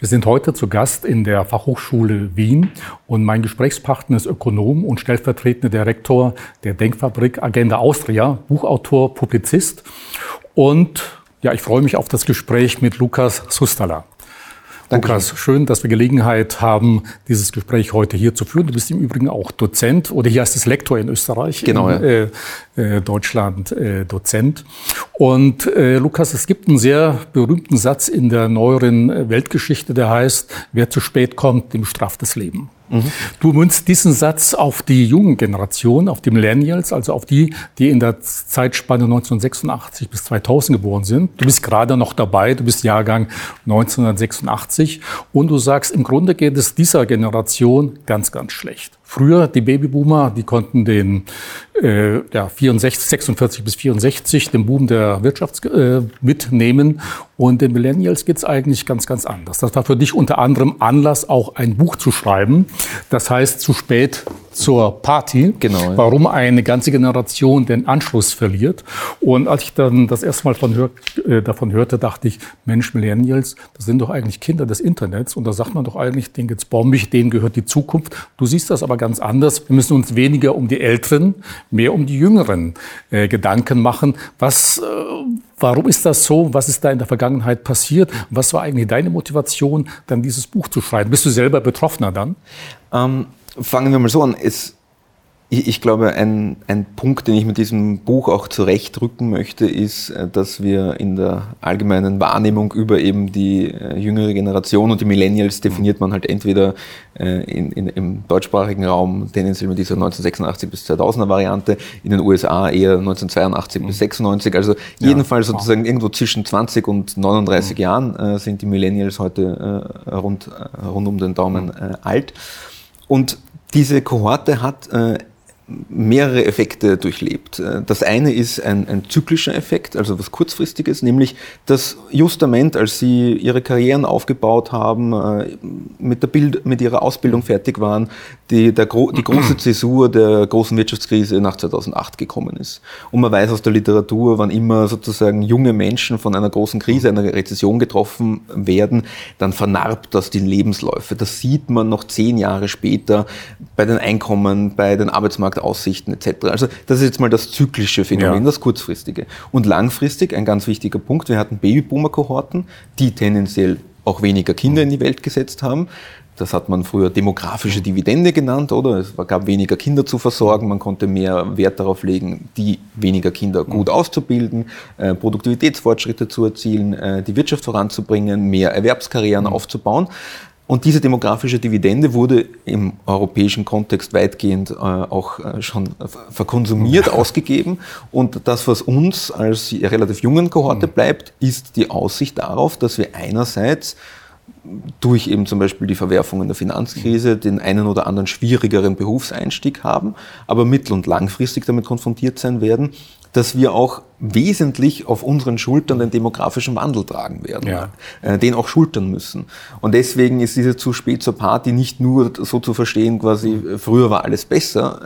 Wir sind heute zu Gast in der Fachhochschule Wien und mein Gesprächspartner ist Ökonom und stellvertretender Direktor der Denkfabrik Agenda Austria, Buchautor, Publizist. Und ja, ich freue mich auf das Gespräch mit Lukas Sustala. Lukas, schön, dass wir Gelegenheit haben, dieses Gespräch heute hier zu führen. Du bist im Übrigen auch Dozent oder hier heißt es Lektor in Österreich, genau, in äh, äh, Deutschland äh, Dozent. Und äh, Lukas, es gibt einen sehr berühmten Satz in der neueren Weltgeschichte, der heißt, wer zu spät kommt, dem straft das Leben. Du münzt diesen Satz auf die jungen Generation, auf die Millennials, also auf die, die in der Zeitspanne 1986 bis 2000 geboren sind. Du bist gerade noch dabei, du bist Jahrgang 1986 und du sagst, im Grunde geht es dieser Generation ganz, ganz schlecht. Früher, die Babyboomer, die konnten den äh, ja, 64, 46 bis 64, den Boom der Wirtschaft äh, mitnehmen. Und den Millennials geht's eigentlich ganz, ganz anders. Das war für dich unter anderem Anlass, auch ein Buch zu schreiben. Das heißt, zu spät zur Party. Genau. Ja. Warum eine ganze Generation den Anschluss verliert. Und als ich dann das erste Mal von hör, äh, davon hörte, dachte ich, Mensch, Millennials, das sind doch eigentlich Kinder des Internets. Und da sagt man doch eigentlich, denen geht's bombig, denen gehört die Zukunft. Du siehst das aber ganz anders. Wir müssen uns weniger um die Älteren, mehr um die Jüngeren äh, Gedanken machen. Was, äh, warum ist das so? Was ist da in der Vergangenheit passiert? Was war eigentlich deine Motivation, dann dieses Buch zu schreiben? Bist du selber Betroffener dann? Ähm, fangen wir mal so an. Es ich, ich, glaube, ein, ein Punkt, den ich mit diesem Buch auch zurechtrücken möchte, ist, äh, dass wir in der allgemeinen Wahrnehmung über eben die äh, jüngere Generation und die Millennials definiert man halt entweder äh, in, in, im deutschsprachigen Raum tendenziell mit dieser 1986 bis 2000er Variante, in den USA eher 1982 mhm. bis 96. Also jedenfalls ja, sozusagen irgendwo zwischen 20 und 39 mhm. Jahren äh, sind die Millennials heute äh, rund, äh, rund um den Daumen mhm. alt. Und diese Kohorte hat mehrere Effekte durchlebt. Das eine ist ein, ein, zyklischer Effekt, also was kurzfristiges, nämlich das Justament, als sie ihre Karrieren aufgebaut haben, äh, mit, der Bild, mit ihrer Ausbildung fertig waren, die, der, die große Zäsur der großen Wirtschaftskrise nach 2008 gekommen ist. Und man weiß aus der Literatur, wann immer sozusagen junge Menschen von einer großen Krise, einer Rezession getroffen werden, dann vernarbt das die Lebensläufe. Das sieht man noch zehn Jahre später bei den Einkommen, bei den Arbeitsmarkt Aussichten etc. Also das ist jetzt mal das zyklische Phänomen, ja. das kurzfristige. Und langfristig, ein ganz wichtiger Punkt, wir hatten Babyboomer-Kohorten, die tendenziell auch weniger Kinder in die Welt gesetzt haben. Das hat man früher demografische Dividende genannt, oder? Es gab weniger Kinder zu versorgen, man konnte mehr Wert darauf legen, die weniger Kinder gut auszubilden, äh, Produktivitätsfortschritte zu erzielen, äh, die Wirtschaft voranzubringen, mehr Erwerbskarrieren mhm. aufzubauen. Und diese demografische Dividende wurde im europäischen Kontext weitgehend äh, auch äh, schon verkonsumiert, ausgegeben. Und das, was uns als relativ jungen Kohorte mhm. bleibt, ist die Aussicht darauf, dass wir einerseits durch eben zum Beispiel die Verwerfungen der Finanzkrise den einen oder anderen schwierigeren Berufseinstieg haben, aber mittel- und langfristig damit konfrontiert sein werden, dass wir auch wesentlich auf unseren Schultern den demografischen Wandel tragen werden, ja. äh, den auch schultern müssen. Und deswegen ist diese zu spät zur Party nicht nur so zu verstehen, quasi äh, früher war alles besser.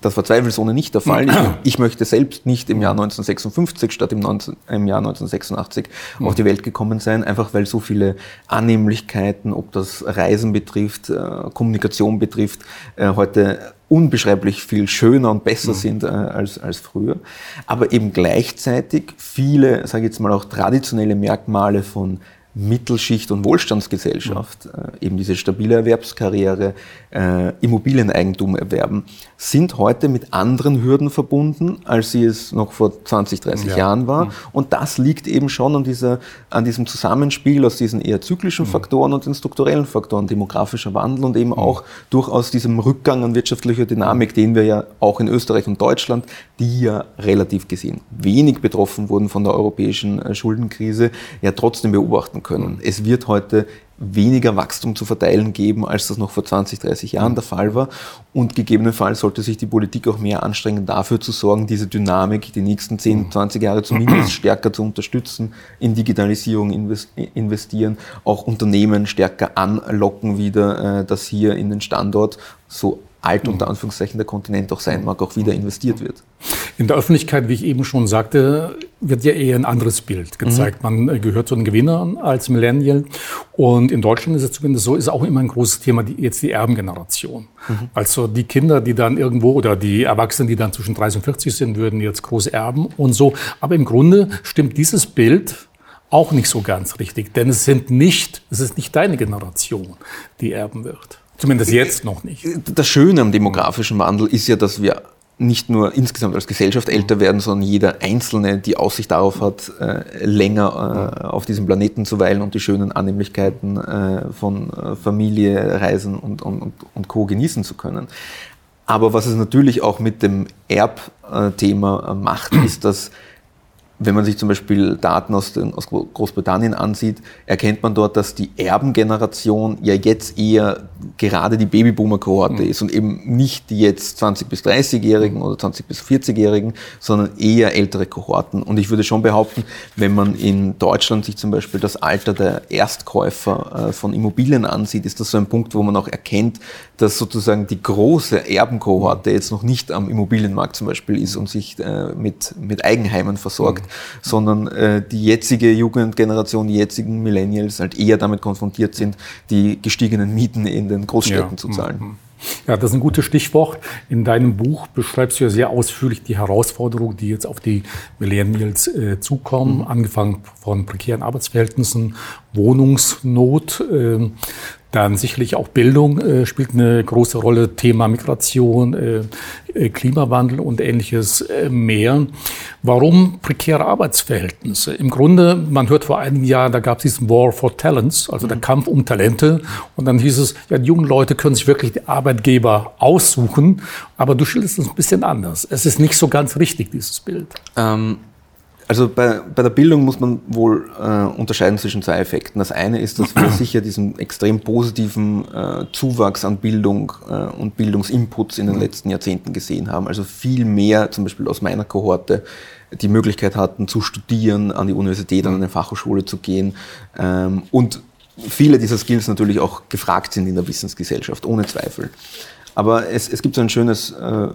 Das war zweifelsohne nicht der Fall. Ich, ich, möchte selbst nicht im Jahr 1956 statt im, 19, im Jahr 1986 mhm. auf die Welt gekommen sein, einfach weil so viele Annehmlichkeiten, ob das Reisen betrifft, äh, Kommunikation betrifft, äh, heute unbeschreiblich viel schöner und besser mhm. sind äh, als, als früher. Aber eben gleichzeitig viele, sage ich jetzt mal auch traditionelle Merkmale von Mittelschicht und Wohlstandsgesellschaft, äh, eben diese stabile Erwerbskarriere, äh, Immobilieneigentum erwerben, sind heute mit anderen Hürden verbunden, als sie es noch vor 20, 30 ja. Jahren war. Mhm. Und das liegt eben schon an, dieser, an diesem Zusammenspiel aus diesen eher zyklischen mhm. Faktoren und den strukturellen Faktoren, demografischer Wandel und eben mhm. auch durchaus diesem Rückgang an wirtschaftlicher Dynamik, den wir ja auch in Österreich und Deutschland, die ja relativ gesehen wenig betroffen wurden von der europäischen äh, Schuldenkrise, ja trotzdem beobachten können. Mhm. Es wird heute weniger Wachstum zu verteilen geben, als das noch vor 20, 30 Jahren der Fall war. Und gegebenenfalls sollte sich die Politik auch mehr anstrengen, dafür zu sorgen, diese Dynamik die nächsten 10, 20 Jahre zumindest stärker zu unterstützen, in Digitalisierung investieren, auch Unternehmen stärker anlocken wieder, äh, dass hier in den Standort so alt unter Anführungszeichen der Kontinent auch sein mag, auch wieder investiert wird. In der Öffentlichkeit, wie ich eben schon sagte, wird ja eher ein anderes Bild gezeigt. Mhm. Man gehört zu den Gewinnern als Millennial. Und in Deutschland ist es zumindest so, ist auch immer ein großes Thema, die, jetzt die Erbengeneration. Mhm. Also die Kinder, die dann irgendwo oder die Erwachsenen, die dann zwischen 30 und 40 sind, würden jetzt groß erben und so. Aber im Grunde stimmt dieses Bild auch nicht so ganz richtig, denn es sind nicht, es ist nicht deine Generation, die erben wird. Zumindest jetzt noch nicht. Das Schöne am demografischen Wandel ist ja, dass wir nicht nur insgesamt als Gesellschaft älter werden, sondern jeder Einzelne die Aussicht darauf hat, äh, länger äh, auf diesem Planeten zu weilen und die schönen Annehmlichkeiten äh, von Familie, Reisen und, und, und Co. genießen zu können. Aber was es natürlich auch mit dem Erbthema macht, ist, dass wenn man sich zum Beispiel Daten aus, den, aus, Großbritannien ansieht, erkennt man dort, dass die Erbengeneration ja jetzt eher gerade die Babyboomer-Kohorte mhm. ist und eben nicht die jetzt 20- bis 30-Jährigen oder 20- bis 40-Jährigen, sondern eher ältere Kohorten. Und ich würde schon behaupten, wenn man in Deutschland sich zum Beispiel das Alter der Erstkäufer äh, von Immobilien ansieht, ist das so ein Punkt, wo man auch erkennt, dass sozusagen die große Erbenkohorte jetzt noch nicht am Immobilienmarkt zum Beispiel ist und sich äh, mit, mit Eigenheimen versorgt, sondern äh, die jetzige Jugendgeneration, die jetzigen Millennials halt eher damit konfrontiert sind, die gestiegenen Mieten in den Großstädten ja. zu zahlen. Mhm. Ja, das ist ein gutes Stichwort. In deinem Buch beschreibst du ja sehr ausführlich die Herausforderungen, die jetzt auf die Millennials äh, zukommen, mhm. angefangen von prekären Arbeitsverhältnissen, Wohnungsnot, äh, dann sicherlich auch Bildung äh, spielt eine große Rolle, Thema Migration, äh, äh, Klimawandel und ähnliches äh, mehr. Warum prekäre Arbeitsverhältnisse? Im Grunde, man hört vor einigen Jahren, da gab es diesen War for Talents, also der mhm. Kampf um Talente. Und dann hieß es, ja, die jungen Leute können sich wirklich die Arbeitgeber aussuchen. Aber du schilderst es ein bisschen anders. Es ist nicht so ganz richtig, dieses Bild. Ähm also bei, bei der Bildung muss man wohl äh, unterscheiden zwischen zwei Effekten. Das eine ist, dass wir sicher diesen extrem positiven äh, Zuwachs an Bildung äh, und Bildungsinputs in den mhm. letzten Jahrzehnten gesehen haben. Also viel mehr, zum Beispiel aus meiner Kohorte, die Möglichkeit hatten zu studieren, an die Universität, an eine Fachhochschule zu gehen ähm, und viele dieser Skills natürlich auch gefragt sind in der Wissensgesellschaft, ohne Zweifel. Aber es, es gibt so ein schönes äh,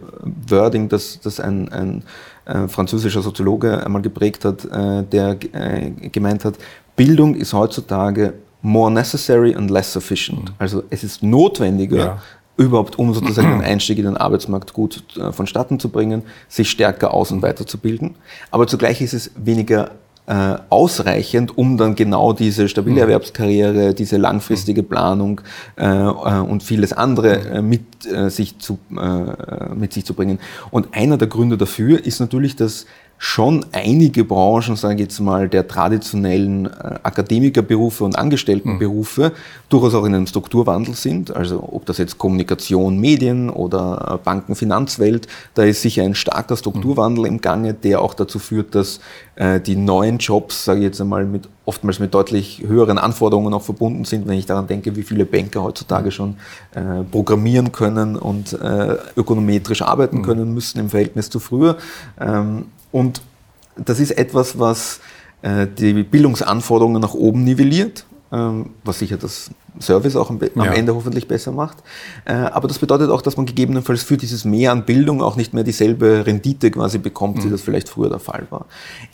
Wording, das, das ein, ein äh, französischer Soziologe einmal geprägt hat, äh, der äh, gemeint hat, Bildung ist heutzutage more necessary and less sufficient. Mhm. Also es ist notwendiger, ja. überhaupt um sozusagen den Einstieg in den Arbeitsmarkt gut äh, vonstatten zu bringen, sich stärker aus- und weiterzubilden. Aber zugleich ist es weniger äh, ausreichend, um dann genau diese stabile mhm. Erwerbskarriere, diese langfristige Planung äh, äh, und vieles andere äh, mit, äh, sich zu, äh, mit sich zu bringen. Und einer der Gründe dafür ist natürlich, dass schon einige Branchen, sage ich jetzt mal, der traditionellen äh, Akademikerberufe und Angestelltenberufe mhm. durchaus auch in einem Strukturwandel sind. Also ob das jetzt Kommunikation, Medien oder äh, Banken, Finanzwelt, da ist sicher ein starker Strukturwandel im Gange, der auch dazu führt, dass äh, die neuen Jobs, sage ich jetzt einmal, mit, oftmals mit deutlich höheren Anforderungen auch verbunden sind, wenn ich daran denke, wie viele Banker heutzutage schon äh, programmieren können und äh, ökonometrisch arbeiten mhm. können müssen im Verhältnis zu früher. Ähm, und das ist etwas, was äh, die Bildungsanforderungen nach oben nivelliert, ähm, was sicher das Service auch am, ja. Ende hoffentlich besser macht. Äh, aber das bedeutet auch, dass man gegebenenfalls für dieses Mehr an Bildung auch nicht mehr dieselbe Rendite quasi bekommt, mhm. wie das vielleicht früher der Fall war.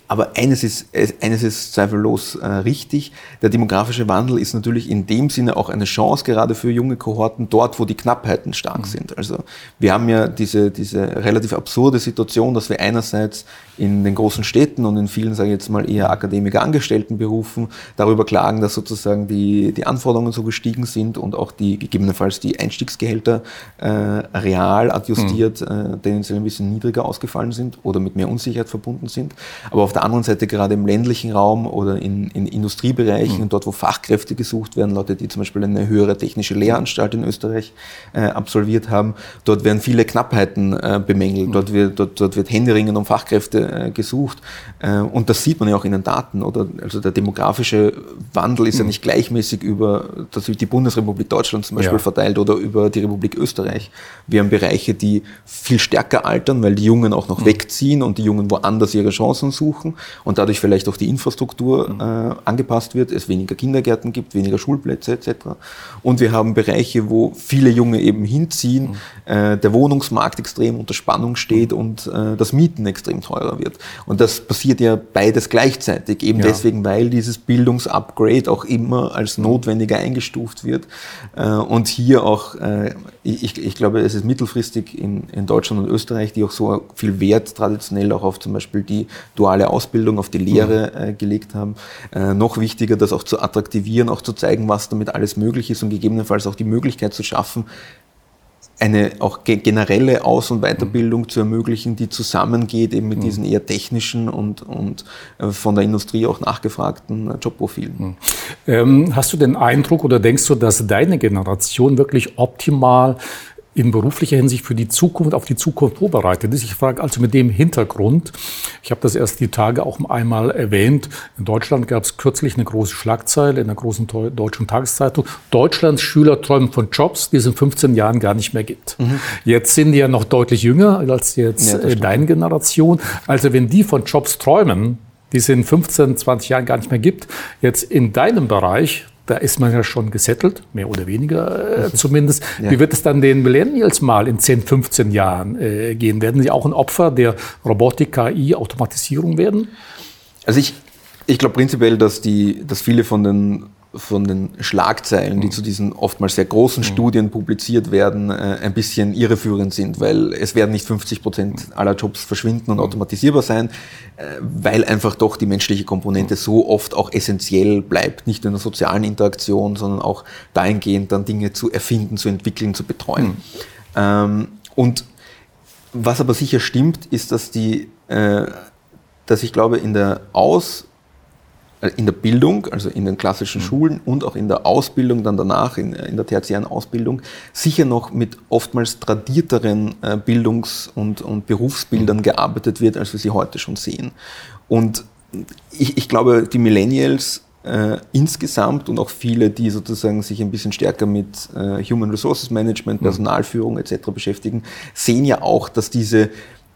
Aber eines ist, eines ist zweifellos äh, richtig. Der demografische Wandel ist natürlich in dem Sinne auch eine Chance, gerade für junge Kohorten, dort, wo die Knappheiten stark mhm. sind. Also wir haben ja diese, diese relativ absurde Situation, dass wir einerseits in den großen Städten und in vielen, sage ich jetzt mal, eher Akademiker-Angestelltenberufen darüber klagen, dass sozusagen die, die Anforderungen so gestiegen sind und auch die gegebenenfalls die Einstiegsgehälter äh, real adjustiert, mhm. äh, tendenziell ein bisschen niedriger ausgefallen sind oder mit mehr Unsicherheit verbunden sind. Aber auf der anderen Seite gerade im ländlichen Raum oder in, in Industriebereichen, mhm. dort wo Fachkräfte gesucht werden, Leute, die zum Beispiel eine höhere technische Lehranstalt in Österreich äh, absolviert haben, dort werden viele Knappheiten äh, bemängelt. Mhm. Dort, wird, dort, dort wird Händeringen um Fachkräfte äh, gesucht. Äh, und das sieht man ja auch in den Daten, oder? Also der demografische Wandel ist mhm. ja nicht gleichmäßig über die Bundesrepublik Deutschland zum Beispiel ja. verteilt oder über die Republik Österreich. Wir haben Bereiche, die viel stärker altern, weil die Jungen auch noch mhm. wegziehen und die Jungen woanders ihre Chancen suchen und dadurch vielleicht auch die Infrastruktur mhm. äh, angepasst wird, es weniger Kindergärten gibt, weniger Schulplätze etc. Und wir haben Bereiche, wo viele Junge eben hinziehen, mhm. äh, der Wohnungsmarkt extrem unter Spannung steht mhm. und äh, das Mieten extrem teurer wird. Und das passiert ja beides gleichzeitig, eben ja. deswegen, weil dieses Bildungsupgrade auch immer als notwendiger eingestuft wird. Äh, und hier auch, äh, ich, ich glaube, es ist mittelfristig in, in Deutschland und Österreich, die auch so viel Wert traditionell auch auf zum Beispiel die duale Ausbildung, auf die Lehre mhm. äh, gelegt haben. Noch wichtiger, das auch zu attraktivieren, auch zu zeigen, was damit alles möglich ist und gegebenenfalls auch die Möglichkeit zu schaffen, eine auch generelle Aus- und Weiterbildung zu ermöglichen, die zusammengeht eben mit mhm. diesen eher technischen und, und äh, von der Industrie auch nachgefragten Jobprofilen. Mhm. Ähm, hast du den Eindruck oder denkst du, dass deine Generation wirklich optimal in beruflicher Hinsicht für die Zukunft, auf die Zukunft vorbereitet ist. Ich frage also mit dem Hintergrund, ich habe das erst die Tage auch einmal erwähnt, in Deutschland gab es kürzlich eine große Schlagzeile in der großen deutschen Tageszeitung, Deutschlands Schüler träumen von Jobs, die es in 15 Jahren gar nicht mehr gibt. Mhm. Jetzt sind die ja noch deutlich jünger als jetzt ja, deine Generation. Also wenn die von Jobs träumen, die es in 15, 20 Jahren gar nicht mehr gibt, jetzt in deinem Bereich, da ist man ja schon gesettelt, mehr oder weniger äh, zumindest. Ja. Wie wird es dann den Millennials mal in 10, 15 Jahren äh, gehen? Werden sie auch ein Opfer der Robotik, KI, Automatisierung werden? Also ich, ich glaube prinzipiell, dass, die, dass viele von den von den Schlagzeilen, die mhm. zu diesen oftmals sehr großen mhm. Studien publiziert werden, äh, ein bisschen irreführend sind, weil es werden nicht 50 Prozent aller Jobs verschwinden und mhm. automatisierbar sein, äh, weil einfach doch die menschliche Komponente so oft auch essentiell bleibt, nicht nur in der sozialen Interaktion, sondern auch dahingehend dann Dinge zu erfinden, zu entwickeln, zu betreuen. Ähm, und was aber sicher stimmt, ist, dass die, äh, dass ich glaube, in der Aus- in der Bildung, also in den klassischen mhm. Schulen und auch in der Ausbildung dann danach, in, in der tertiären Ausbildung, sicher noch mit oftmals tradierteren äh, Bildungs- und, und Berufsbildern mhm. gearbeitet wird, als wir sie heute schon sehen. Und ich, ich glaube, die Millennials äh, insgesamt und auch viele, die sozusagen sich ein bisschen stärker mit äh, Human Resources Management, mhm. Personalführung etc. beschäftigen, sehen ja auch, dass diese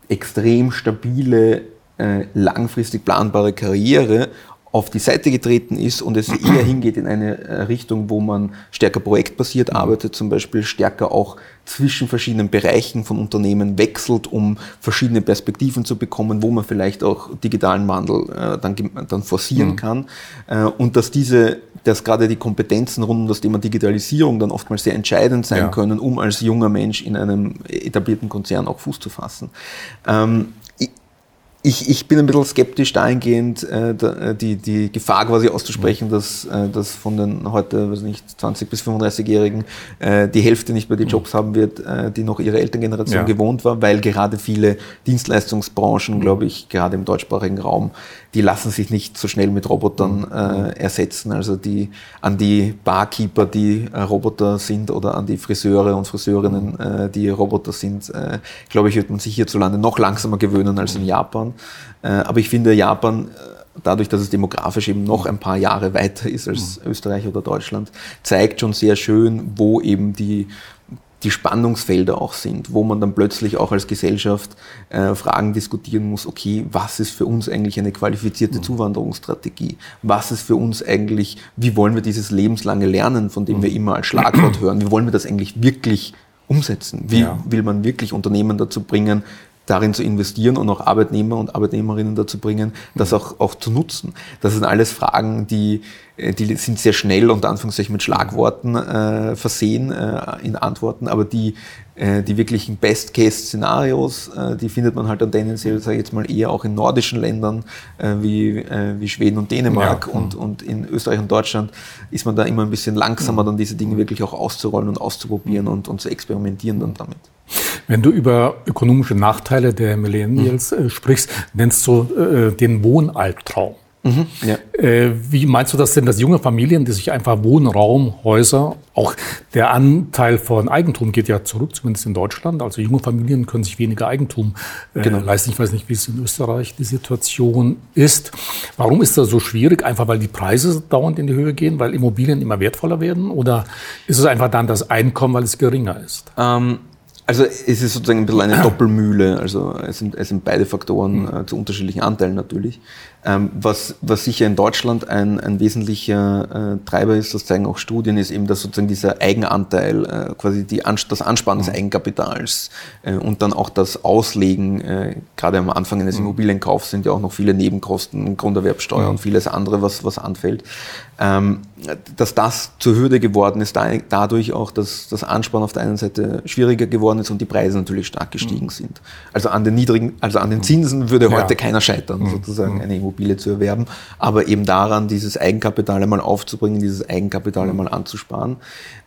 extrem stabile, äh, langfristig planbare Karriere auf die Seite getreten ist und es eher hingeht in eine äh, Richtung, wo man stärker projektbasiert arbeitet, zum Beispiel stärker auch zwischen verschiedenen Bereichen von Unternehmen wechselt, um verschiedene Perspektiven zu bekommen, wo man vielleicht auch digitalen Wandel äh, dann, dann forcieren mhm. kann. Äh, und dass diese, dass gerade die Kompetenzen rund um das Thema Digitalisierung dann oftmals sehr entscheidend sein ja. können, um als junger Mensch in einem etablierten Konzern auch Fuß zu fassen. Ähm, ich, ich bin ein bisschen skeptisch dahingehend, äh, äh, die, die Gefahr quasi auszusprechen, dass, äh, dass von den heute, weiß nicht, 20- bis 35-Jährigen äh, die Hälfte nicht mehr die Jobs haben wird, äh, die noch ihre Elterngeneration ja. gewohnt war, weil gerade viele Dienstleistungsbranchen, glaube ich, gerade im deutschsprachigen Raum, die lassen sich nicht so schnell mit Robotern äh, ersetzen. Also die an die Barkeeper, die äh, Roboter sind, oder an die Friseure und Friseurinnen, äh, die Roboter sind, äh, glaube ich, wird man sich hierzulande noch langsamer gewöhnen als in Japan. Äh, aber ich finde, Japan äh, dadurch, dass es demografisch eben noch ein paar Jahre weiter ist als mhm. Österreich oder Deutschland, zeigt schon sehr schön, wo eben die die Spannungsfelder auch sind, wo man dann plötzlich auch als Gesellschaft äh, Fragen diskutieren muss, okay, was ist für uns eigentlich eine qualifizierte mhm. Zuwanderungsstrategie? Was ist für uns eigentlich, wie wollen wir dieses lebenslange Lernen, von dem wir mhm. immer als Schlagwort hören, wie wollen wir das eigentlich wirklich umsetzen? Wie ja. will man wirklich Unternehmen dazu bringen, darin zu investieren und auch Arbeitnehmer und Arbeitnehmerinnen dazu bringen, das mhm. auch, auch zu nutzen. Das sind alles Fragen, die, äh, die sind sehr schnell und Anführungszeichen mit Schlagworten äh, versehen äh, in Antworten, aber die, äh, die wirklichen Best-Case-Szenarios, äh, die findet man halt dann tendenziell, sage ich jetzt mal, eher auch in nordischen Ländern äh, wie, wie Schweden und Dänemark ja. und, und in Österreich und Deutschland ist man da immer ein bisschen langsamer, dann diese Dinge wirklich auch auszurollen und auszuprobieren und, und zu experimentieren dann damit. Wenn du über ökonomische Nachteile der Millennials mhm. äh, sprichst, nennst du äh, den Wohnalbtraum. Mhm, ja. äh, wie meinst du das denn, dass junge Familien, die sich einfach Wohnraum, Häuser, auch der Anteil von Eigentum geht ja zurück, zumindest in Deutschland. Also junge Familien können sich weniger Eigentum äh, genau. leisten. Ich weiß nicht, wie es in Österreich die Situation ist. Warum ist das so schwierig? Einfach weil die Preise dauernd in die Höhe gehen, weil Immobilien immer wertvoller werden? Oder ist es einfach dann das Einkommen, weil es geringer ist? Ähm also es ist sozusagen ein bisschen eine Doppelmühle. Also es sind, es sind beide Faktoren mhm. äh, zu unterschiedlichen Anteilen natürlich. Ähm, was, was sicher in Deutschland ein, ein wesentlicher äh, Treiber ist, das zeigen auch Studien, ist eben, dass sozusagen dieser Eigenanteil, äh, quasi die, das Ansparen des mhm. Eigenkapitals äh, und dann auch das Auslegen, äh, gerade am Anfang eines mhm. Immobilienkaufs sind ja auch noch viele Nebenkosten, Grunderwerbsteuer mhm. und vieles andere, was, was anfällt. Ähm, dass das zur Hürde geworden ist, da, dadurch auch, dass das Ansparen auf der einen Seite schwieriger geworden ist und die Preise natürlich stark gestiegen mhm. sind. Also an den niedrigen, also an den mhm. Zinsen würde ja. heute keiner scheitern, sozusagen eine Immobilie Immobilie zu erwerben, aber eben daran, dieses Eigenkapital einmal aufzubringen, dieses Eigenkapital einmal anzusparen.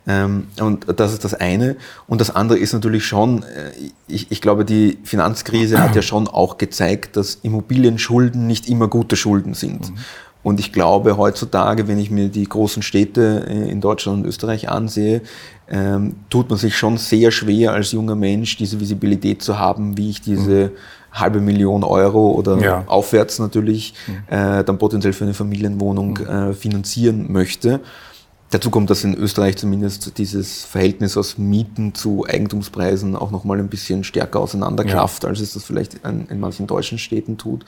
Ähm, und das ist das eine. Und das andere ist natürlich schon, äh, ich, ich glaube, die Finanzkrise hat ja schon auch gezeigt, dass Immobilienschulden nicht immer gute Schulden sind. Mhm. Und ich glaube, heutzutage, wenn ich mir die großen Städte äh, in Deutschland und Österreich ansehe, ähm, tut man sich schon sehr schwer als junger Mensch, diese Visibilität zu haben, wie ich diese mhm halbe Million Euro oder ja. aufwärts natürlich mhm. äh, dann potenziell für eine Familienwohnung mhm. äh, finanzieren möchte. Dazu kommt, dass in Österreich zumindest dieses Verhältnis aus Mieten zu Eigentumspreisen auch nochmal ein bisschen stärker auseinanderklafft, ja. als es das vielleicht in, in manchen deutschen Städten tut.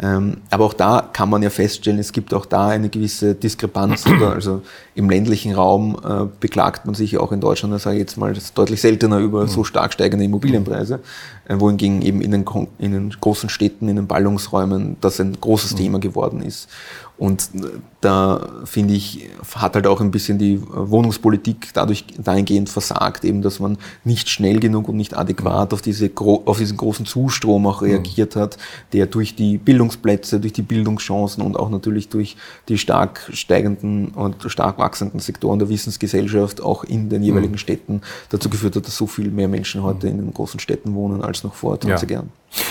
Ähm, aber auch da kann man ja feststellen, es gibt auch da eine gewisse Diskrepanz. also im ländlichen Raum äh, beklagt man sich auch in Deutschland, das sage ich jetzt mal, deutlich seltener über so stark steigende Immobilienpreise, äh, wohingegen eben in den, in den großen Städten, in den Ballungsräumen das ein großes mhm. Thema geworden ist. Und da finde ich, hat halt auch ein bisschen die Wohnungspolitik dadurch dahingehend versagt, eben, dass man nicht schnell genug und nicht adäquat auf, diese, auf diesen großen Zustrom auch reagiert hat, der durch die Bildungsplätze, durch die Bildungschancen und auch natürlich durch die stark steigenden und stark wachsenden Sektoren der Wissensgesellschaft auch in den jeweiligen mhm. Städten dazu geführt hat, dass so viel mehr Menschen heute in den großen Städten wohnen als noch vor 20 ja. Jahren.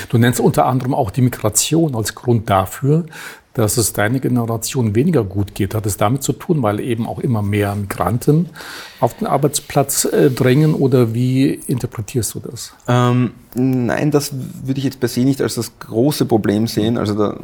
Du nennst unter anderem auch die Migration als Grund dafür, dass es deine Generation weniger gut geht. Hat es damit zu tun, weil eben auch immer mehr Migranten auf den Arbeitsplatz äh, drängen oder wie interpretierst du das? Ähm, nein, das würde ich jetzt per se nicht als das große Problem sehen. Also da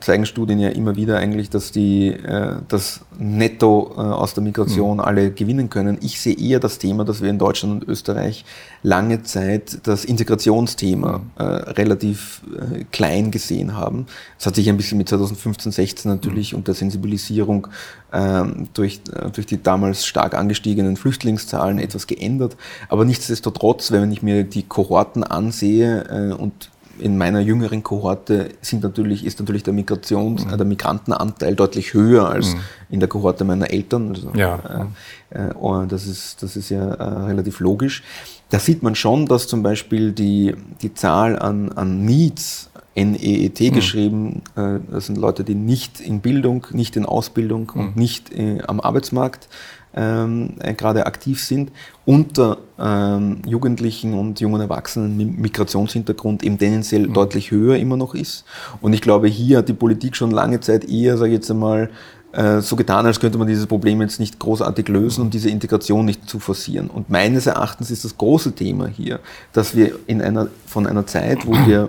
zeigen Studien ja immer wieder eigentlich, dass die äh, das Netto äh, aus der Migration mhm. alle gewinnen können. Ich sehe eher das Thema, dass wir in Deutschland und Österreich lange Zeit das Integrationsthema mhm. äh, relativ äh, klein gesehen haben. Das hat sich ein bisschen mit 2015, 16 natürlich mhm. und der Sensibilisierung ähm, durch, äh, durch die damals stark angestiegenen Flüchtlingszahlen etwas geändert. Aber nichtsdestotrotz, wenn ich mir die Kohorten ansehe äh, und in meiner jüngeren Kohorte sind natürlich, ist natürlich der Migrations-, mhm. der Migrantenanteil deutlich höher als mhm. in der Kohorte meiner Eltern. Also, ja. Äh, äh, oh, das, ist, das ist ja äh, relativ logisch. Da sieht man schon, dass zum Beispiel die, die Zahl an, an Needs NEET mhm. geschrieben. Äh, das sind Leute, die nicht in Bildung, nicht in Ausbildung mhm. und nicht äh, am Arbeitsmarkt ähm, äh, gerade aktiv sind, unter ähm, Jugendlichen und jungen Erwachsenen mit Migrationshintergrund eben tendenziell mhm. deutlich höher immer noch ist. Und ich glaube, hier hat die Politik schon lange Zeit eher, sage ich jetzt einmal, äh, so getan, als könnte man dieses Problem jetzt nicht großartig lösen und diese Integration nicht zu forcieren. Und meines Erachtens ist das große Thema hier, dass wir in einer, von einer Zeit, wo wir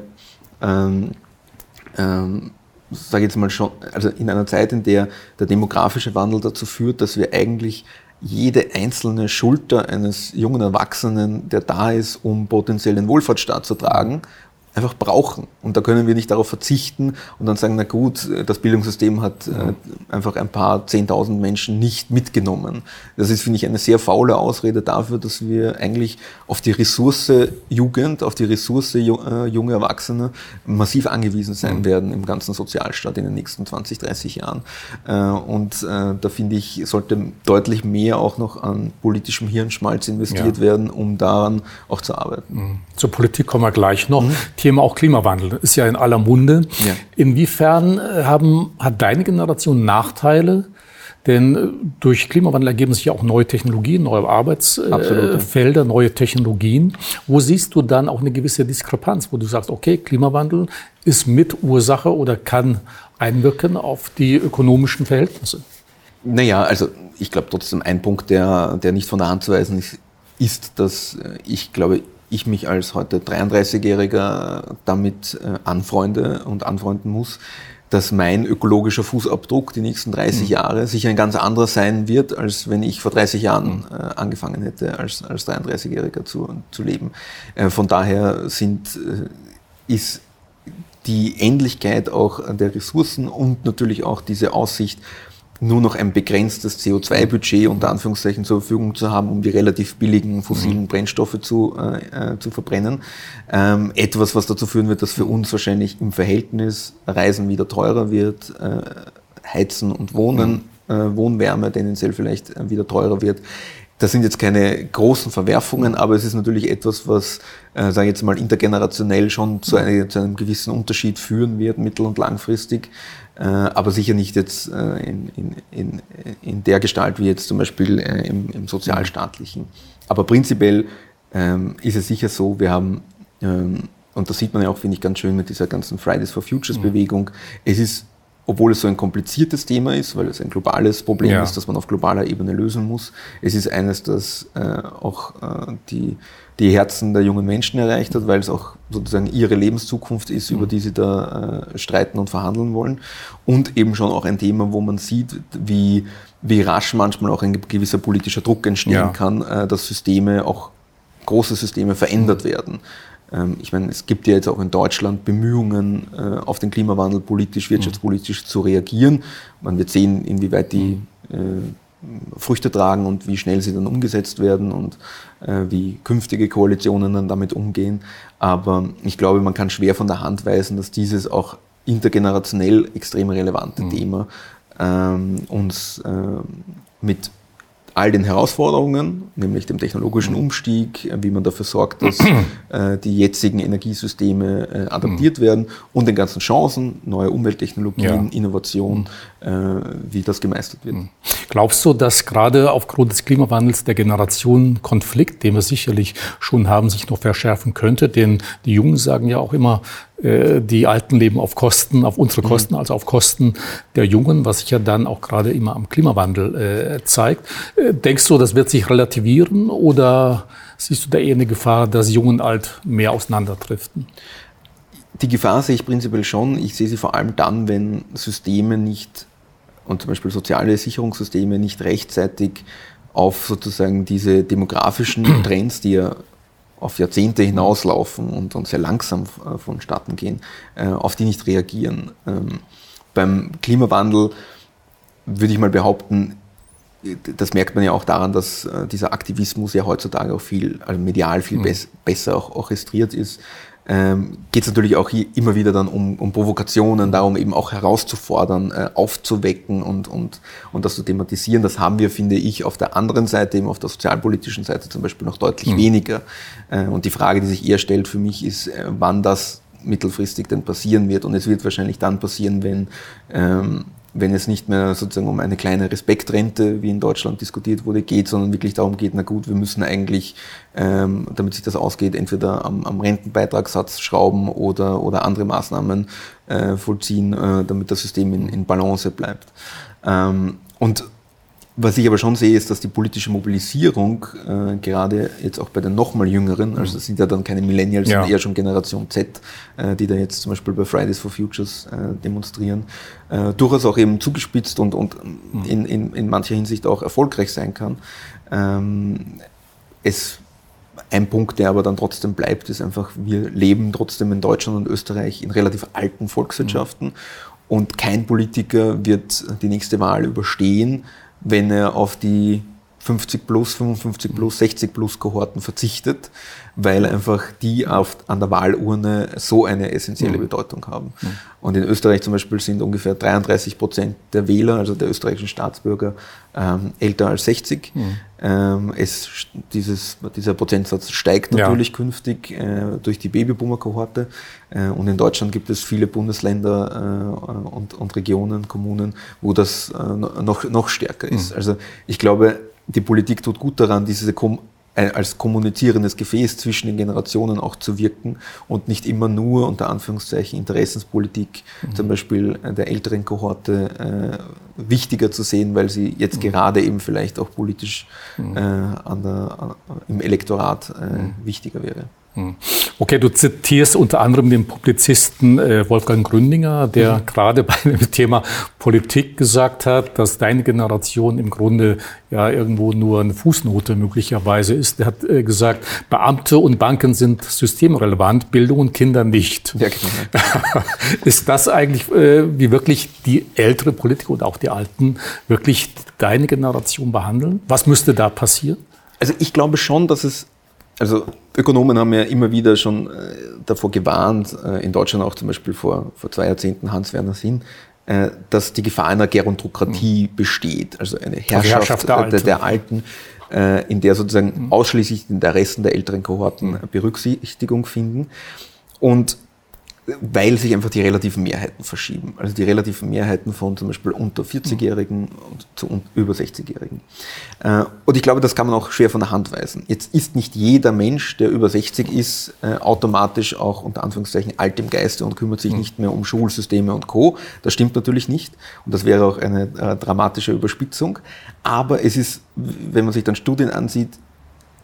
ähm, ähm, sage jetzt mal schon, also in einer Zeit, in der der demografische Wandel dazu führt, dass wir eigentlich jede einzelne Schulter eines jungen Erwachsenen, der da ist, um potenziell den Wohlfahrtsstaat zu tragen, einfach brauchen. Und da können wir nicht darauf verzichten und dann sagen, na gut, das Bildungssystem hat äh, einfach ein paar Zehntausend Menschen nicht mitgenommen. Das ist, finde ich, eine sehr faule Ausrede dafür, dass wir eigentlich auf die Ressource Jugend, auf die Ressource äh, junge Erwachsene massiv angewiesen sein mhm. werden im ganzen Sozialstaat in den nächsten 20, 30 Jahren. Äh, und da finde ich, sollte deutlich mehr auch noch an politischem Hirnschmalz investiert ja. werden, um daran auch zu arbeiten. Mhm. Zur Politik kommen wir gleich noch. Mhm. Thema auch Klimawandel ist ja in aller Munde. Ja. Inwiefern äh, haben, hat deine Generation Nachteile? Denn äh, durch Klimawandel ergeben sich ja auch neue Technologien, neue Arbeitsfelder, neue Technologien. Wo siehst du dann auch eine gewisse Diskrepanz, wo du sagst, okay, Klimawandel ist mit Ursache oder kann einwirken auf die ökonomischen Verhältnisse? Naja, also ich glaube trotzdem ein Punkt, der, der nicht von der Hand zu weisen ist, ist, dass ich glaube, ich mich als heute 33-Jähriger damit äh, anfreunde und anfreunden muss, dass mein ökologischer Fußabdruck die nächsten 30 mhm. Jahre sicher ein ganz anderer sein wird, als wenn ich vor 30 Jahren mhm. äh, angefangen hätte, als, als 33-Jähriger zu, zu leben. Äh, von daher sind, äh, ist die Endlichkeit auch der Ressourcen und natürlich auch diese Aussicht nur noch ein begrenztes CO2-Budget unter Anführungszeichen zur Verfügung zu haben, um die relativ billigen fossilen mhm. Brennstoffe zu, äh, äh, zu verbrennen. Ähm, etwas, was dazu führen wird, dass für uns wahrscheinlich im Verhältnis Reisen wieder teurer wird, äh, Heizen und Wohnen, mhm. äh, Wohnwärme tendenziell vielleicht äh, wieder teurer wird. Das sind jetzt keine großen Verwerfungen, aber es ist natürlich etwas, was, äh, sage ich jetzt mal, intergenerationell schon zu, eine, zu einem gewissen Unterschied führen wird, mittel- und langfristig. Äh, aber sicher nicht jetzt äh, in, in, in, in der Gestalt wie jetzt zum Beispiel äh, im, im sozialstaatlichen. Aber prinzipiell ähm, ist es sicher so, wir haben, ähm, und das sieht man ja auch, finde ich, ganz schön mit dieser ganzen Fridays for Futures mhm. Bewegung, es ist obwohl es so ein kompliziertes Thema ist, weil es ein globales Problem ja. ist, das man auf globaler Ebene lösen muss. Es ist eines, das äh, auch äh, die, die Herzen der jungen Menschen erreicht hat, weil es auch sozusagen ihre Lebenszukunft ist, mhm. über die sie da äh, streiten und verhandeln wollen. Und eben schon auch ein Thema, wo man sieht, wie, wie rasch manchmal auch ein gewisser politischer Druck entstehen ja. kann, äh, dass Systeme, auch große Systeme verändert mhm. werden. Ähm, ich meine, es gibt ja jetzt auch in Deutschland Bemühungen, äh, auf den Klimawandel politisch, wirtschaftspolitisch mhm. zu reagieren. Man wird sehen, inwieweit die mhm. äh, Früchte tragen und wie schnell sie dann umgesetzt werden und äh, wie künftige Koalitionen dann damit umgehen. Aber ich glaube, man kann schwer von der Hand weisen, dass dieses auch intergenerationell extrem relevante mhm. Thema ähm, uns mit all den Herausforderungen, nämlich dem technologischen Umstieg, wie man dafür sorgt, dass äh, die jetzigen Energiesysteme äh, adaptiert mhm. werden und den ganzen Chancen, neue Umwelttechnologien, ja. Innovation, mhm. äh, wie das gemeistert wird. Mhm. Glaubst du, dass gerade aufgrund des Klimawandels der Generationenkonflikt, den wir sicherlich schon haben, sich noch verschärfen könnte? Denn die Jungen sagen ja auch immer, äh, die Alten leben auf Kosten, auf unsere mhm. Kosten, also auf Kosten der Jungen, was sich ja dann auch gerade immer am Klimawandel äh, zeigt. Äh, denkst du, das wird sich relativieren oder siehst du da eher eine Gefahr, dass Jung und Alt mehr auseinanderdriften? Die Gefahr sehe ich prinzipiell schon. Ich sehe sie vor allem dann, wenn Systeme nicht und zum Beispiel soziale Sicherungssysteme nicht rechtzeitig auf sozusagen diese demografischen Trends, die ja auf Jahrzehnte hinauslaufen und, und sehr langsam äh, vonstatten gehen, äh, auf die nicht reagieren. Ähm, beim Klimawandel würde ich mal behaupten, das merkt man ja auch daran, dass äh, dieser Aktivismus ja heutzutage auch viel, also medial viel mhm. besser auch orchestriert ist ähm, geht es natürlich auch hier immer wieder dann um, um Provokationen, darum eben auch herauszufordern, äh, aufzuwecken und, und, und das zu thematisieren. Das haben wir, finde ich, auf der anderen Seite, eben auf der sozialpolitischen Seite zum Beispiel noch deutlich mhm. weniger. Äh, und die Frage, die sich eher stellt für mich, ist, äh, wann das mittelfristig denn passieren wird. Und es wird wahrscheinlich dann passieren, wenn ähm, wenn es nicht mehr sozusagen um eine kleine Respektrente, wie in Deutschland diskutiert wurde, geht, sondern wirklich darum geht, na gut, wir müssen eigentlich, ähm, damit sich das ausgeht, entweder am, am Rentenbeitragssatz schrauben oder, oder andere Maßnahmen äh, vollziehen, äh, damit das System in, in Balance bleibt. Ähm, und was ich aber schon sehe, ist, dass die politische Mobilisierung, äh, gerade jetzt auch bei den nochmal Jüngeren, also das sind ja dann keine Millennials, ja. sondern eher schon Generation Z, äh, die da jetzt zum Beispiel bei Fridays for Futures äh, demonstrieren, äh, durchaus auch eben zugespitzt und, und mhm. in, in, in mancher Hinsicht auch erfolgreich sein kann. Ähm, es ein Punkt, der aber dann trotzdem bleibt, ist einfach, wir leben trotzdem in Deutschland und Österreich in relativ alten Volkswirtschaften mhm. und kein Politiker wird die nächste Wahl überstehen, wenn er auf die 50 plus, 55 plus, 60 plus Kohorten verzichtet, weil einfach die auf, an der Wahlurne so eine essentielle mhm. Bedeutung haben. Mhm. Und in Österreich zum Beispiel sind ungefähr 33 Prozent der Wähler, also der österreichischen Staatsbürger, ähm, älter als 60. Mhm. Ähm, es, dieses, dieser Prozentsatz steigt natürlich ja. künftig äh, durch die Babyboomer-Kohorte. Äh, und in Deutschland gibt es viele Bundesländer äh, und, und, Regionen, Kommunen, wo das äh, noch, noch stärker ist. Mhm. Also ich glaube, die Politik tut gut daran, diese als kommunizierendes Gefäß zwischen den Generationen auch zu wirken und nicht immer nur unter Anführungszeichen Interessenspolitik mhm. zum Beispiel der älteren Kohorte äh, wichtiger zu sehen, weil sie jetzt mhm. gerade eben vielleicht auch politisch mhm. äh, an der, im Elektorat äh, mhm. wichtiger wäre. Hm. Okay, du zitierst unter anderem den Publizisten äh, Wolfgang Gründinger, der mhm. gerade bei dem Thema Politik gesagt hat, dass deine Generation im Grunde ja irgendwo nur eine Fußnote möglicherweise ist. Er hat äh, gesagt, Beamte und Banken sind systemrelevant, Bildung und Kinder nicht. Ja, genau. ist das eigentlich, äh, wie wirklich die ältere Politiker und auch die Alten wirklich deine Generation behandeln? Was müsste da passieren? Also ich glaube schon, dass es also Ökonomen haben ja immer wieder schon äh, davor gewarnt, äh, in Deutschland auch zum Beispiel vor, vor zwei Jahrzehnten Hans-Werner Sinn, äh, dass die Gefahr einer Gerontokratie mhm. besteht, also eine Herrschaft, Herrschaft der, Alten. der, Alten, in der sozusagen mhm. ausschließlich die Interessen der älteren Kohorten mhm. Berücksichtigung finden. Und weil sich einfach die relativen Mehrheiten verschieben. Also die relativen Mehrheiten von zum Beispiel unter 40-Jährigen und zu über 60-Jährigen. Äh, und ich glaube, das kann man auch schwer von der Hand weisen. Jetzt ist nicht jeder Mensch, der über 60 ist, äh, automatisch auch unter Anführungszeichen alt im Geiste und kümmert sich mhm. nicht mehr um Schulsysteme und Co. Das stimmt natürlich nicht. Und das wäre auch eine äh, dramatische Überspitzung. Aber es ist, wenn man sich dann Studien ansieht,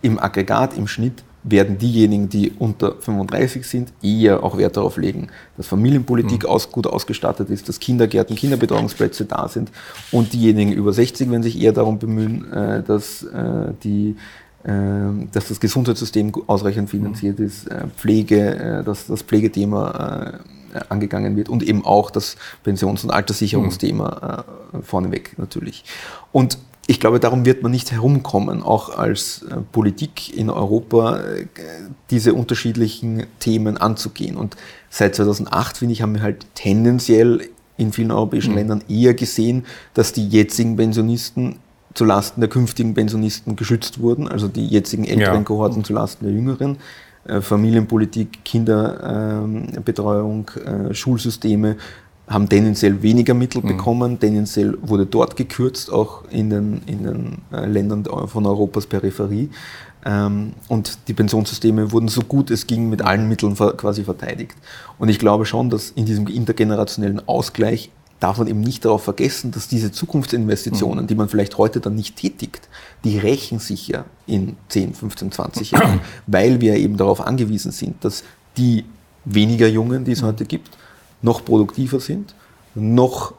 im Aggregat, im Schnitt werden diejenigen, die unter 35 sind, eher auch Wert darauf legen, dass Familienpolitik mhm. aus, gut ausgestattet ist, dass Kindergärten, Kinderbetreuungsplätze da sind und diejenigen über 60 werden sich eher darum bemühen, äh, dass, äh, die, äh, dass das Gesundheitssystem ausreichend finanziert ist, Pflege, dass das Pflegethema angegangen wird und eben auch das Pensions- und Alterssicherungsthema mhm. vorneweg natürlich. Und ich glaube, darum wird man nicht herumkommen, auch als äh, Politik in Europa äh, diese unterschiedlichen Themen anzugehen. Und seit 2008, finde ich, haben wir halt tendenziell in vielen europäischen mhm. Ländern eher gesehen, dass die jetzigen Pensionisten zulasten der künftigen Pensionisten geschützt wurden, also die jetzigen älteren ja. Kohorten zulasten der jüngeren. Äh, Familienpolitik, Kinderbetreuung, Schulsysteme haben tendenziell weniger Mittel mhm. bekommen, tendenziell wurde dort gekürzt, auch in den, in den äh, Ländern von Europas Peripherie. Ähm, und die Pensionssysteme wurden so gut es ging mit allen Mitteln quasi verteidigt. Und ich glaube schon, dass in diesem intergenerationellen Ausgleich darf man eben nicht darauf vergessen, dass diese Zukunftsinvestitionen, mhm. die man vielleicht heute dann nicht tätigt, die rächen sich ja in 10, 15, 20 Jahren, weil wir eben darauf angewiesen sind, dass die weniger Jungen, die es mhm. heute gibt, noch produktiver sind, noch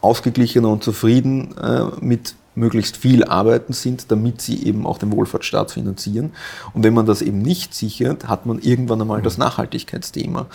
ausgeglichener und zufrieden äh, mit möglichst viel arbeiten sind, damit sie eben auch den Wohlfahrtsstaat finanzieren. Und wenn man das eben nicht sichert, hat man irgendwann einmal das Nachhaltigkeitsthema.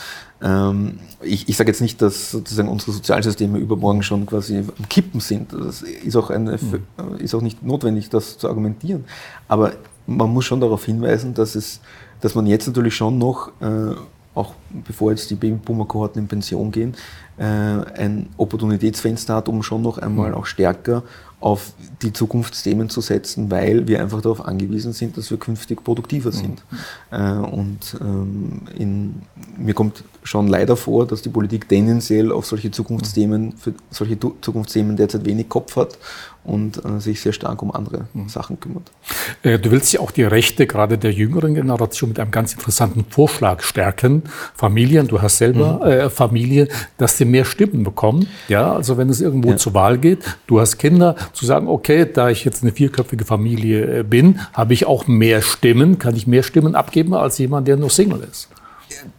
Ähm, ich ich sage jetzt nicht, dass sozusagen unsere Sozialsysteme übermorgen schon quasi am Kippen sind. Das ist auch, eine, mhm. ist auch nicht notwendig, das zu argumentieren. Aber man muss schon darauf hinweisen, dass, es, dass man jetzt natürlich schon noch äh, auch bevor jetzt die Babyboomer-Kohorten in Pension gehen, äh, ein Opportunitätsfenster hat, um schon noch einmal mhm. auch stärker auf die Zukunftsthemen zu setzen, weil wir einfach darauf angewiesen sind, dass wir künftig produktiver mhm. sind. Mhm. und ähm, in, mir kommt schon leider vor, dass die Politik tendenziell auf solche Zukunftsthemen, für solche Zukunftsthemen derzeit wenig Kopf hat und äh, sich sehr stark um andere mhm. Sachen kümmert. Äh, du willst ja auch die Rechte gerade der jüngeren Generation mit einem ganz interessanten Vorschlag stärken. Familien, du hast selber mhm. äh, Familie, dass sie mehr Stimmen bekommen. Ja, also wenn es irgendwo ja. zur Wahl geht, du hast Kinder, zu sagen, okay, da ich jetzt eine vierköpfige Familie äh, bin, habe ich auch mehr Stimmen, kann ich mehr Stimmen abgeben als jemand, der nur Single ist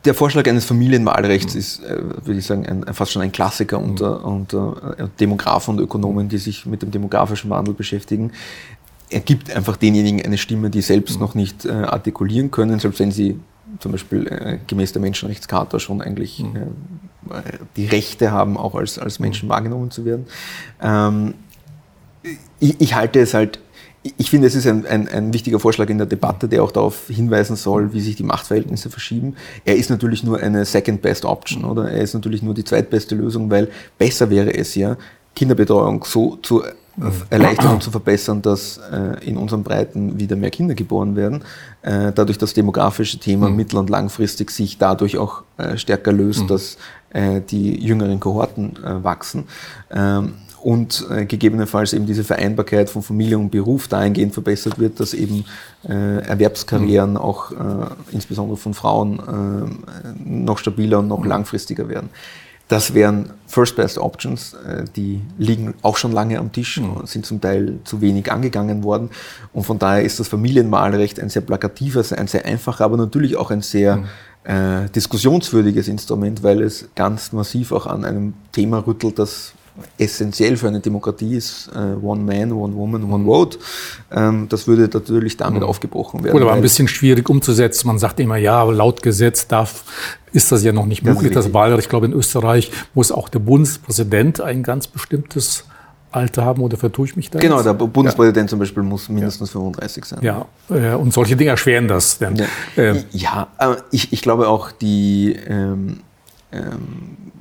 der Vorschlag eines Familienwahlrechts ist, äh, würde ich sagen, ein, fast schon ein Klassiker unter, mhm. unter äh, Demografen und Ökonomen, die sich mit dem demografischen Wandel beschäftigen. Er gibt einfach denjenigen eine Stimme, die selbst mhm. noch nicht äh, artikulieren können, selbst wenn sie zum Beispiel äh, gemäß der Menschenrechtscharta schon eigentlich mhm. äh, die Rechte haben, auch als, als Menschen wahrgenommen zu werden. Ähm, ich, ich halte es halt ich finde, es ist ein, ein, ein, wichtiger Vorschlag in der Debatte, der auch darauf hinweisen soll, wie sich die Machtverhältnisse verschieben. Er ist natürlich nur eine second best option, oder? Er ist natürlich nur die zweitbeste Lösung, weil besser wäre es ja, Kinderbetreuung so zu erleichtern und zu verbessern, dass äh, in unseren Breiten wieder mehr Kinder geboren werden. Äh, dadurch das demografische Thema mhm. mittel- und langfristig sich dadurch auch äh, stärker löst, mhm. dass äh, die jüngeren Kohorten äh, wachsen. Ähm, und äh, gegebenenfalls eben diese Vereinbarkeit von Familie und Beruf dahingehend verbessert wird, dass eben äh, Erwerbskarrieren mhm. auch äh, insbesondere von Frauen äh, noch stabiler und noch mhm. langfristiger werden. Das wären First Best Options, äh, die liegen auch schon lange am Tisch, mhm. sind zum Teil zu wenig angegangen worden. Und von daher ist das Familienwahlrecht ein sehr plakatives, ein sehr einfacher, aber natürlich auch ein sehr mhm. äh, diskussionswürdiges Instrument, weil es ganz massiv auch an einem Thema rüttelt, das essentiell für eine Demokratie ist, äh, One Man, One Woman, One Vote. Ähm, das würde natürlich damit mhm. aufgebrochen werden. Gut, aber ein bisschen schwierig umzusetzen. Man sagt immer, ja, laut Gesetz darf, ist das ja noch nicht möglich, das, das Wahlrecht. Ich glaube, in Österreich muss auch der Bundespräsident ein ganz bestimmtes Alter haben oder vertue ich mich da? Genau, jetzt? der Bundespräsident ja. zum Beispiel muss mindestens ja. 35 sein. Ja, äh, und solche Dinge erschweren das. Denn, ja, äh, ja äh, ich, ich glaube auch die ähm, ähm,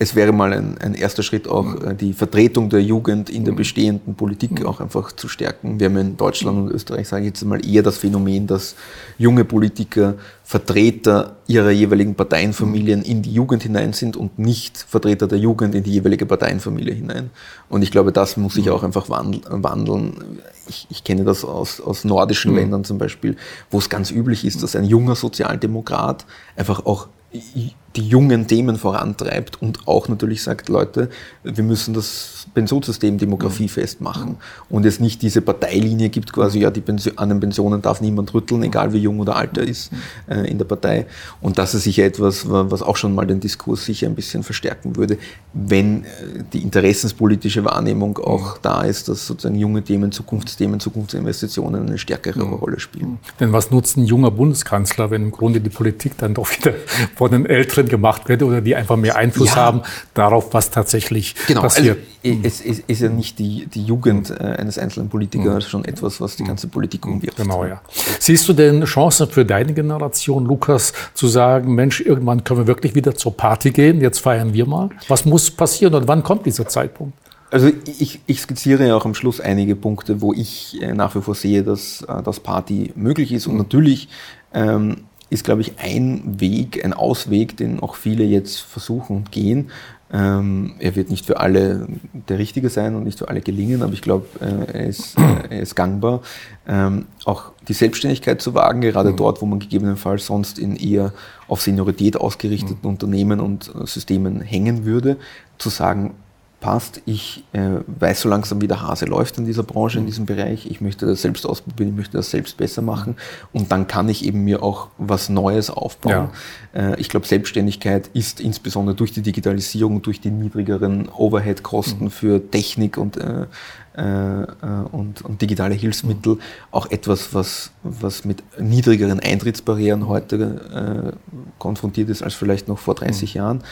es wäre mal ein, ein, erster Schritt auch mhm. die Vertretung der Jugend in der mhm. bestehenden Politik mhm. auch einfach zu stärken. Wir haben in Deutschland und Österreich, sage ich jetzt mal, eher das Phänomen, dass junge Politiker Vertreter ihrer jeweiligen Parteienfamilien in die Jugend hinein sind und nicht Vertreter der Jugend in die jeweilige Parteienfamilie hinein. Und ich glaube, das muss sich auch einfach wandeln. Ich, ich kenne das aus, aus nordischen mhm. Ländern zum Beispiel, wo es ganz üblich ist, dass ein junger Sozialdemokrat einfach auch die jungen Themen vorantreibt und auch natürlich sagt, Leute, wir müssen das Pensionssystem demografiefest machen und es nicht diese Parteilinie gibt, quasi, ja, die Pension, an den Pensionen darf niemand rütteln, egal wie jung oder alt er ist äh, in der Partei. Und das ist sicher etwas, was auch schon mal den Diskurs sicher ein bisschen verstärken würde, wenn äh, die interessenspolitische Wahrnehmung auch da ist, dass sozusagen junge Themen, Zukunftsthemen, Zukunftsinvestitionen eine stärkere Rolle spielen. Denn was nutzt ein junger Bundeskanzler, wenn im Grunde die Politik dann doch wieder von den Älteren gemacht wird oder die einfach mehr Einfluss ja. haben darauf, was tatsächlich genau. passiert. Also, es ist, ja nicht die, die Jugend äh, eines einzelnen Politikers mhm. schon etwas, was die ganze Politik umwirft. Genau, ja. Siehst du denn Chancen für deine Generation, Lukas, zu sagen, Mensch, irgendwann können wir wirklich wieder zur Party gehen, jetzt feiern wir mal? Was muss passieren und wann kommt dieser Zeitpunkt? Also ich, ich skizziere ja auch am Schluss einige Punkte, wo ich äh, nach wie vor sehe, dass äh, das Party möglich ist. Und mhm. natürlich ähm, ist, glaube ich, ein Weg, ein Ausweg, den auch viele jetzt versuchen und gehen. Ähm, er wird nicht für alle der Richtige sein und nicht für alle gelingen, aber ich glaube, äh, er, ist, äh, er ist gangbar. Ähm, auch die Selbstständigkeit zu wagen, gerade mhm. dort, wo man gegebenenfalls sonst in eher auf Seniorität ausgerichteten mhm. Unternehmen und äh, Systemen hängen würde, zu sagen, passt. Ich äh, weiß so langsam, wie der Hase läuft in dieser Branche, in diesem Bereich. Ich möchte das selbst ausprobieren, ich möchte das selbst besser machen. Und dann kann ich eben mir auch was Neues aufbauen. Ja. Äh, ich glaube, Selbstständigkeit ist insbesondere durch die Digitalisierung, durch die niedrigeren Overhead-Kosten mhm. für Technik und, äh, äh, und, und, digitale Hilfsmittel mhm. auch etwas, was, was mit niedrigeren Eintrittsbarrieren heute äh, konfrontiert ist als vielleicht noch vor 30 mhm. Jahren.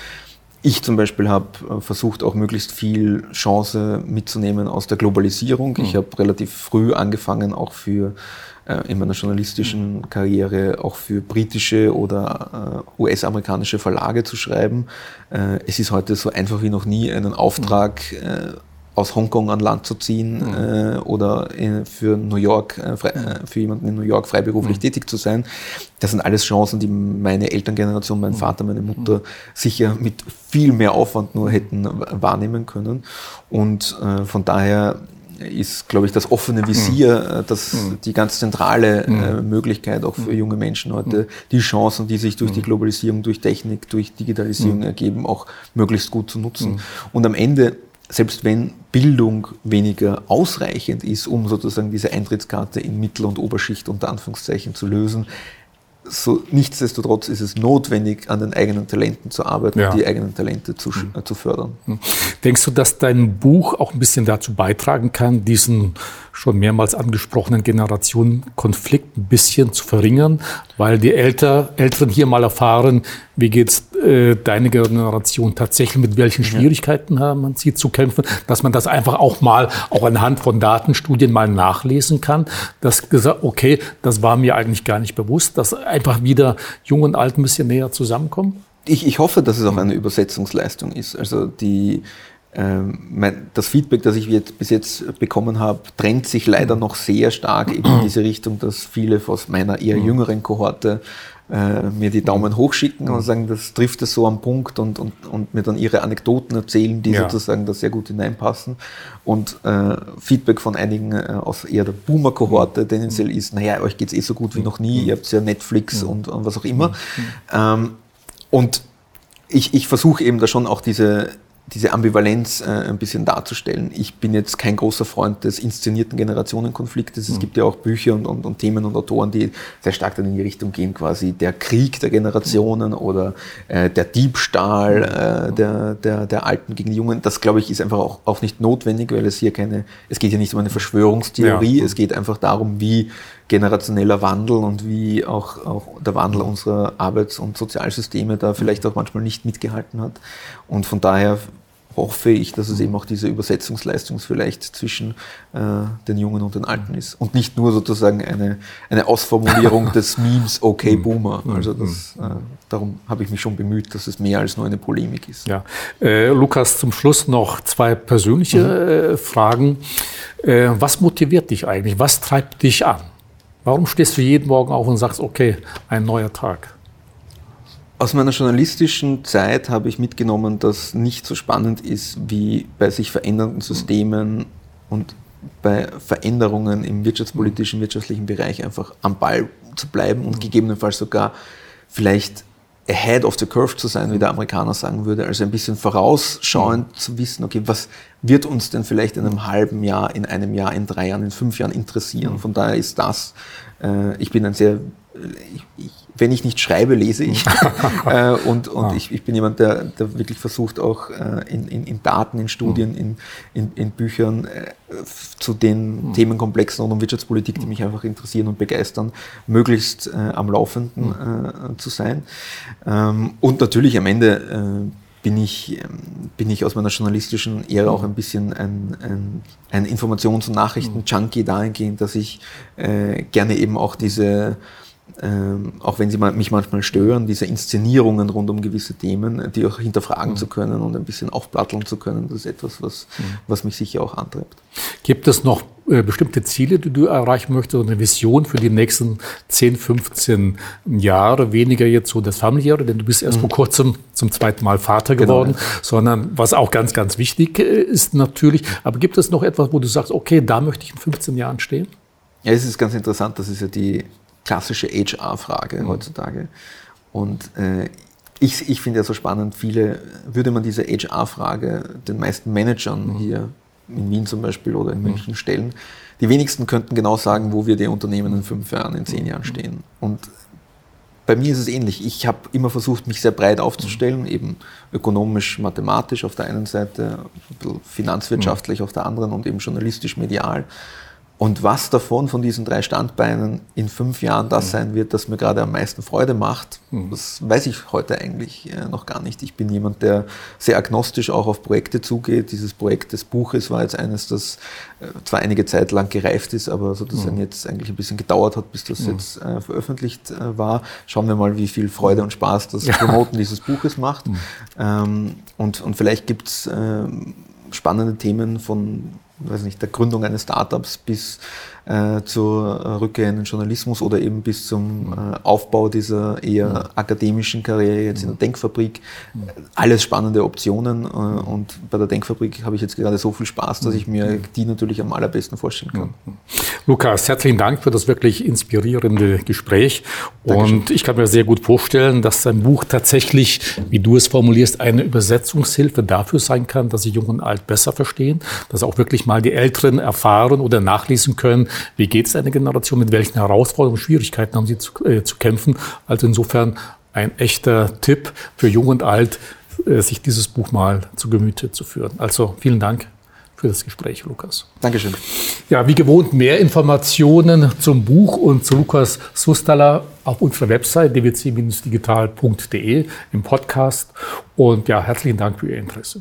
Ich zum Beispiel habe äh, versucht, auch möglichst viel Chance mitzunehmen aus der Globalisierung. Ich habe relativ früh angefangen, auch für äh, in meiner journalistischen. Karriere auch für britische oder äh, US-amerikanische Verlage zu schreiben. Es ist heute so einfach wie noch nie, einen Auftrag mhm aus Hongkong an Land zu ziehen mhm. äh, oder in, für New York, äh, frei, äh, für jemanden in New York freiberuflich mhm. tätig zu sein. Das sind alles Chancen, die meine Elterngeneration, mein mhm. Vater, meine Mutter sicher mit viel mehr Aufwand nur hätten wahrnehmen können. Und äh, von daher ist, glaube ich, das offene Visier, mhm. äh, das, mhm. die ganz zentrale äh, mhm. Möglichkeit auch für junge Menschen heute, die Chancen, die sich durch die Globalisierung, durch Technik, durch Digitalisierung ergeben, auch möglichst gut zu nutzen. Und am Ende selbst wenn Bildung weniger ausreichend ist, um sozusagen diese Eintrittskarte in Mittel- und Oberschicht unter Anführungszeichen zu lösen, so, nichtsdestotrotz ist es notwendig, an den eigenen Talenten zu arbeiten ja. und die eigenen Talente zu, mhm. zu fördern. Mhm. Denkst du, dass dein Buch auch ein bisschen dazu beitragen kann, diesen schon mehrmals angesprochenen Generationenkonflikt ein bisschen zu verringern, weil die Älter, Älteren hier mal erfahren, wie geht's äh, deine Generation tatsächlich, mit welchen Schwierigkeiten haben man sie zu kämpfen, dass man das einfach auch mal, auch anhand von Datenstudien mal nachlesen kann, dass gesagt, okay, das war mir eigentlich gar nicht bewusst, dass einfach wieder Jung und Alt ein bisschen näher zusammenkommen? Ich, ich hoffe, dass es auch eine Übersetzungsleistung ist. Also die das Feedback, das ich jetzt, bis jetzt bekommen habe, trennt sich leider noch sehr stark eben in diese Richtung, dass viele aus meiner eher jüngeren Kohorte äh, mir die Daumen hoch schicken und sagen, das trifft es so am Punkt und, und, und mir dann ihre Anekdoten erzählen, die ja. sozusagen da sehr gut hineinpassen. Und äh, Feedback von einigen äh, aus eher der Boomer-Kohorte tendenziell ist, naja, euch geht es eh so gut wie noch nie, ihr habt ja Netflix und, und was auch immer. Ähm, und ich, ich versuche eben da schon auch diese, diese Ambivalenz äh, ein bisschen darzustellen. Ich bin jetzt kein großer Freund des inszenierten Generationenkonfliktes. Es mhm. gibt ja auch Bücher und, und, und, Themen und Autoren, die sehr stark dann in die Richtung gehen, quasi der Krieg der Generationen mhm. oder äh, der Diebstahl äh, der, der, der Alten gegen die Jungen. Das, glaube ich, ist einfach auch, auch nicht notwendig, weil es hier keine, es geht ja nicht um eine Verschwörungstheorie, ja. es geht einfach darum, wie generationeller Wandel und wie auch, auch der Wandel unserer Arbeits- und Sozialsysteme da vielleicht auch manchmal nicht mitgehalten hat. Und von daher hoffe ich, dass es eben auch diese Übersetzungsleistung vielleicht zwischen äh, den Jungen und den Alten ist. Und nicht nur sozusagen eine, eine Ausformulierung des Memes Okay Boomer. Also das, äh, darum habe ich mich schon bemüht, dass es mehr als nur eine Polemik ist. Ja. Äh, Lukas, zum Schluss noch zwei persönliche mhm. Äh, Fragen. Äh, was motiviert dich eigentlich? Was treibt dich an? Warum stehst du jeden Morgen auf und sagst, okay, ein neuer Tag? Aus meiner journalistischen Zeit habe ich mitgenommen, dass nicht so spannend ist, wie bei sich verändernden Systemen und bei Veränderungen im wirtschaftspolitischen, wirtschaftlichen Bereich einfach am Ball zu bleiben und gegebenenfalls sogar vielleicht ahead of the curve zu sein, wie der Amerikaner sagen würde, also ein bisschen vorausschauend zu wissen, okay, was wird uns denn vielleicht in einem halben Jahr, in einem Jahr, in drei Jahren, in fünf Jahren interessieren. Mhm. Von daher ist das, äh, ich bin ein sehr, ich, wenn ich nicht schreibe, lese ich. äh, und und ah. ich, ich bin jemand, der, der wirklich versucht, auch äh, in, in, in Daten, in Studien, mhm. in, in, Büchern äh, zu den mhm. Themenkomplexen rund um Wirtschaftspolitik, die mich einfach interessieren und begeistern, möglichst äh, am Laufenden mhm. äh, zu sein. Ähm, und natürlich am Ende bin ich, ähm, bin ich aus meiner journalistischen Ära auch ein bisschen ein, ein, ein Informations- und Nachrichten-Junkie dahingehend, dass ich gerne eben auch diese ähm, auch wenn sie mich manchmal stören, diese Inszenierungen rund um gewisse Themen, die auch hinterfragen mhm. zu können und ein bisschen aufplatteln zu können, das ist etwas, was, mhm. was mich sicher auch antreibt. Gibt es noch äh, bestimmte Ziele, die du erreichen möchtest, oder eine Vision für die nächsten 10, 15 Jahre? Weniger jetzt so das familiäre, denn du bist erst mhm. vor kurzem zum zweiten Mal Vater genau, geworden, genau, sondern was auch ganz, ganz wichtig äh, ist natürlich. Aber gibt es noch etwas, wo du sagst, okay, da möchte ich in 15 Jahren stehen? Ja, es ist ganz interessant, das ist ja die klassische HR-Frage mhm. heutzutage. Und äh, ich, ich finde ja so spannend, viele, würde man diese HR-Frage den meisten Managern mhm. hier in Wien zum Beispiel oder in mhm. München stellen, die wenigsten könnten genau sagen, wo wir die Unternehmen in fünf Jahren, in zehn Jahren mhm. stehen. Und bei mir ist es ähnlich. Ich habe immer versucht, mich sehr breit aufzustellen, mhm. eben ökonomisch, mathematisch auf der einen Seite, finanzwirtschaftlich auf der anderen und eben journalistisch, medial. Und was davon, von diesen drei Standbeinen, in fünf Jahren das mhm. sein wird, das mir gerade am meisten Freude macht, mhm. das weiß ich heute eigentlich äh, noch gar nicht. Ich bin jemand, der sehr agnostisch auch auf Projekte zugeht. Dieses Projekt des Buches war jetzt eines, das äh, zwar einige Zeit lang gereift ist, aber sozusagen mhm. jetzt eigentlich ein bisschen gedauert hat, bis das jetzt äh, veröffentlicht war. Schauen wir mal, wie viel Freude und Spaß das Promoten dieses Buches macht. Ähm, und, und vielleicht gibt's ähm, spannende Themen von weiß nicht, der Gründung eines Startups bis äh, zur Rückkehr in den Journalismus oder eben bis zum äh, Aufbau dieser eher mhm. akademischen Karriere jetzt in der mhm. Denkfabrik. Mhm. Alles spannende Optionen äh, und bei der Denkfabrik habe ich jetzt gerade so viel Spaß, dass ich mir die natürlich am allerbesten vorstellen kann. Lukas, herzlichen Dank für das wirklich inspirierende Gespräch Dankeschön. und ich kann mir sehr gut vorstellen, dass dein Buch tatsächlich, wie du es formulierst, eine Übersetzungshilfe dafür sein kann, dass sie Jung und Alt besser verstehen, dass auch wirklich mal die Älteren erfahren oder nachlesen können, wie geht es einer Generation, mit welchen Herausforderungen und Schwierigkeiten haben sie zu, äh, zu kämpfen. Also insofern ein echter Tipp für Jung und Alt, äh, sich dieses Buch mal zu Gemüte zu führen. Also vielen Dank für das Gespräch, Lukas. Dankeschön. Ja, wie gewohnt, mehr Informationen zum Buch und zu Lukas Sustala auf unserer Website dwc-digital.de im Podcast. Und ja, herzlichen Dank für Ihr Interesse.